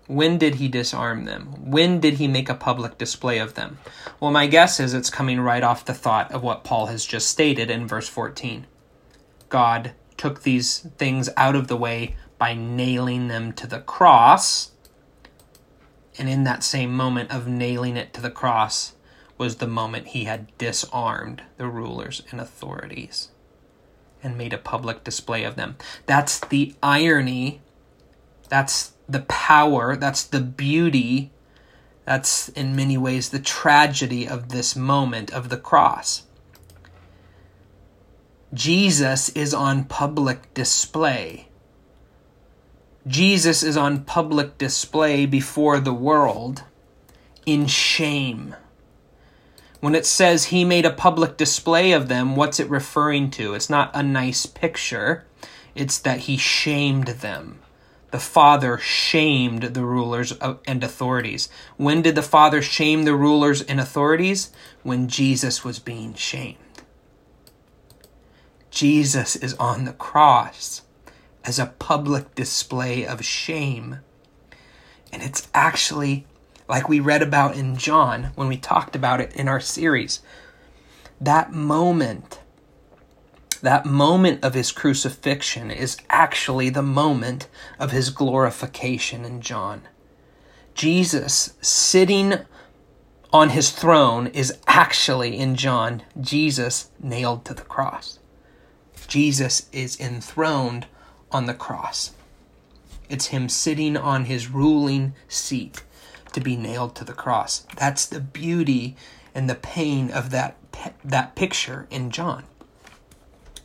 When did he disarm them? When did he make a public display of them? Well, my guess is it's coming right off the thought of what Paul has just stated in verse 14. God took these things out of the way by nailing them to the cross and in that same moment of nailing it to the cross was the moment he had disarmed the rulers and authorities and made a public display of them. That's the irony. That's the power. That's the beauty. That's in many ways the tragedy of this moment of the cross. Jesus is on public display Jesus is on public display before the world in shame. When it says he made a public display of them, what's it referring to? It's not a nice picture, it's that he shamed them. The Father shamed the rulers and authorities. When did the Father shame the rulers and authorities? When Jesus was being shamed. Jesus is on the cross as a public display of shame. And it's actually, like we read about in John when we talked about it in our series, that moment, that moment of his crucifixion is actually the moment of his glorification in John. Jesus sitting on his throne is actually in John, Jesus nailed to the cross. Jesus is enthroned on the cross. It's him sitting on his ruling seat to be nailed to the cross. That's the beauty and the pain of that that picture in John.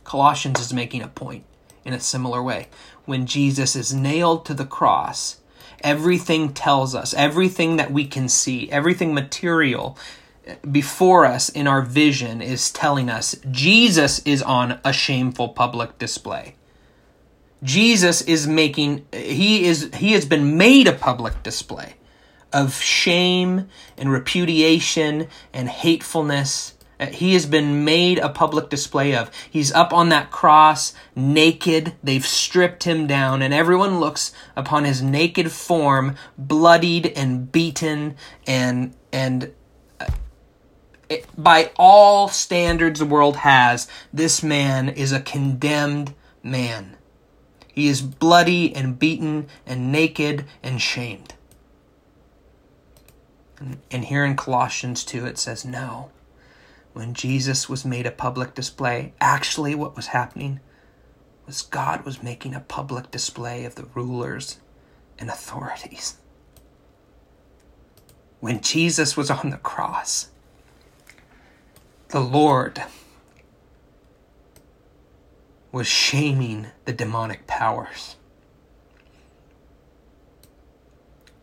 Colossians is making a point in a similar way. When Jesus is nailed to the cross, everything tells us, everything that we can see, everything material eh, before us in our vision is telling us Jesus is on a shameful public display. Jesus is making eh, he is he has been made a public display of shame and repudiation and hatefulness. He has been made a public display of. He's up on that cross, naked. They've stripped him down, and everyone looks upon his naked form, bloodied and beaten, and and uh, it, by all standards the world has, this man is a condemned man. He is bloody and beaten and naked and shamed. And here in Colossians 2, it says, No. When Jesus was made a public display, actually, what was happening was God was making a public display of the rulers and authorities. When Jesus was on the cross, the Lord was shaming the demonic powers.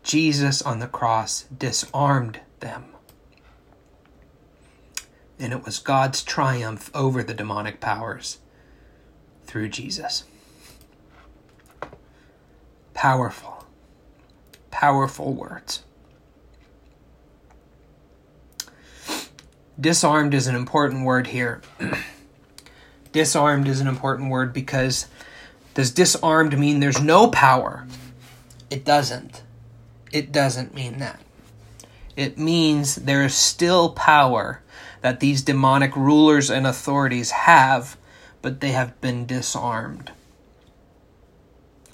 Jesus on the cross disarmed them. And it was God's triumph over the demonic powers through Jesus. Powerful, powerful words. Disarmed is an important word here. disarmed is an important word because does disarmed mean there's no power? It doesn't. It doesn't mean that. It means there is still power that these demonic rulers and authorities have, but they have been disarmed.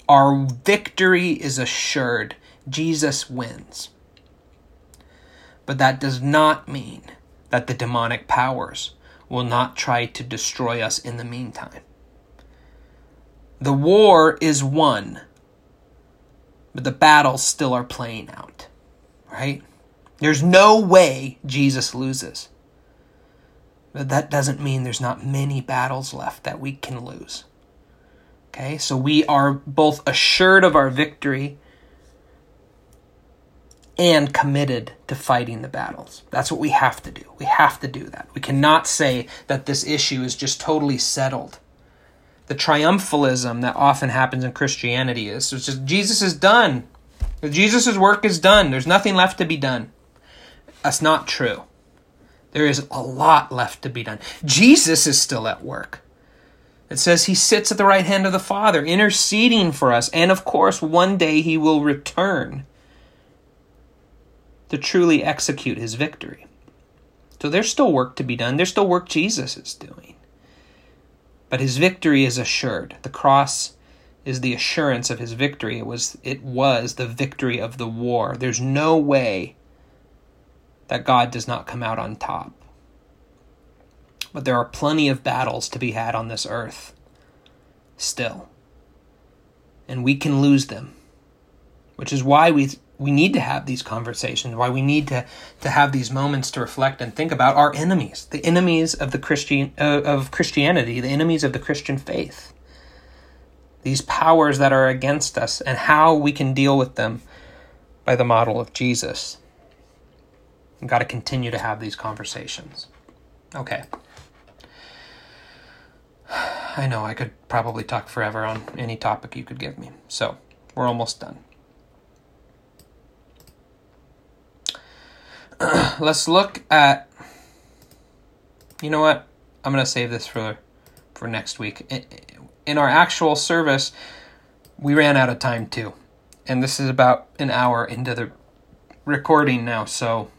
Our victory is assured. Jesus wins. But that does not mean that the demonic powers will not try to destroy us in the meantime. The war is won, but the battles still are playing out, right? There's no way Jesus loses. But that doesn't mean there's not many battles left that we can lose. Okay, so we are both assured of our victory and committed to fighting the battles. That's what we have to do. We have to do that. We cannot say that this issue is just totally settled. The triumphalism that often happens in Christianity is it's just Jesus is done. Jesus' work is done. There's nothing left to be done. That's not true. There is a lot left to be done. Jesus is still at work. It says he sits at the right hand of the Father, interceding for us. And of course, one day he will return to truly execute his victory. So there's still work to be done. There's still work Jesus is doing. But his victory is assured. The cross is the assurance of his victory. It was it was the victory of the war. There's no way that God does not come out on top. But there are plenty of battles to be had on this earth still. And we can lose them. Which is why we we need to have these conversations, why we need to, to have these moments to reflect and think about our enemies, the enemies of the Christian uh, of Christianity, the enemies of the Christian faith. These powers that are against us and how we can deal with them by the model of Jesus. We've got to continue to have these conversations. Okay. I know I could probably talk forever on any topic you could give me. So, we're almost done. let's look at. You know what? I'm gonna save this for for next week. In our actual service, we ran out of time too, and this is about an hour into the recording now. So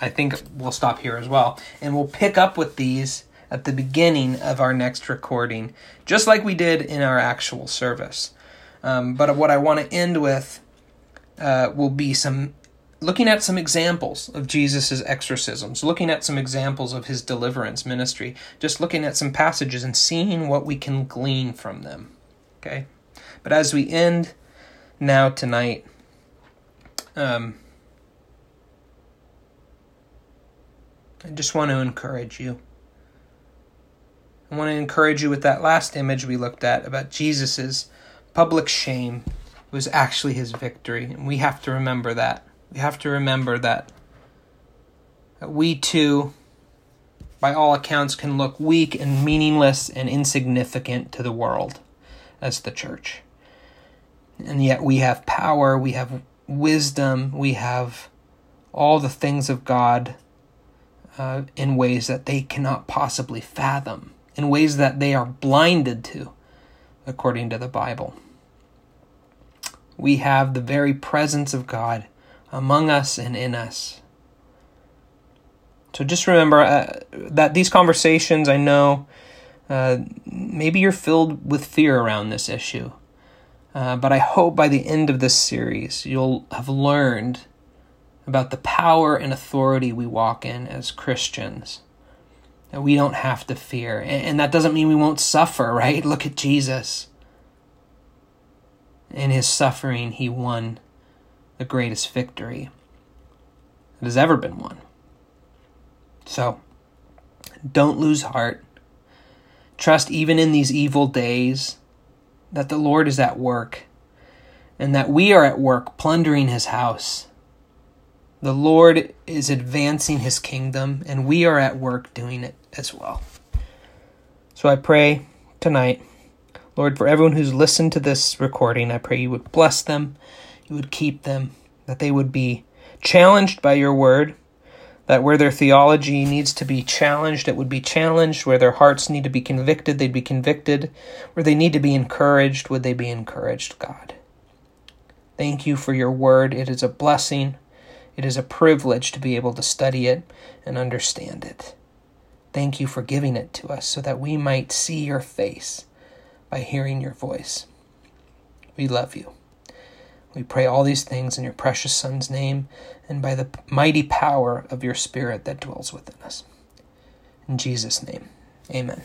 I think we'll stop here as well, and we'll pick up with these at the beginning of our next recording, just like we did in our actual service. Um, but what I want to end with uh, will be some looking at some examples of Jesus' exorcisms, looking at some examples of his deliverance ministry, just looking at some passages and seeing what we can glean from them. Okay? But as we end now tonight, um, I just want to encourage you. I want to encourage you with that last image we looked at about Jesus' public shame was actually his victory. And we have to remember that we have to remember that we too, by all accounts, can look weak and meaningless and insignificant to the world as the church. And yet we have power, we have wisdom, we have all the things of God uh, in ways that they cannot possibly fathom, in ways that they are blinded to, according to the Bible. We have the very presence of God among us and in us. So just remember uh, that these conversations, I know, uh, maybe you're filled with fear around this issue. Uh, but I hope by the end of this series, you'll have learned about the power and authority we walk in as Christians. That we don't have to fear. And, and that doesn't mean we won't suffer, right? Look at Jesus. In his suffering, he won the greatest victory that has ever been won. So, don't lose heart. Trust even in these evil days that the Lord is at work. and that we are at work plundering his house. The Lord is advancing his kingdom, and we are at work doing it as well. So I pray tonight, Lord, for everyone who's listened to this recording, I pray you would bless them, you would keep them, that they would be challenged by your word, that where their theology needs to be challenged, it would be challenged, where their hearts need to be convicted, they'd be convicted, where they need to be encouraged, would they be encouraged, God. Thank you for your word. It is a blessing. It is a privilege to be able to study it and understand it. Thank you for giving it to us so that we might see your face by hearing your voice. We love you. We pray all these things in your precious Son's name and by the mighty power of your Spirit that dwells within us. In Jesus' name, amen.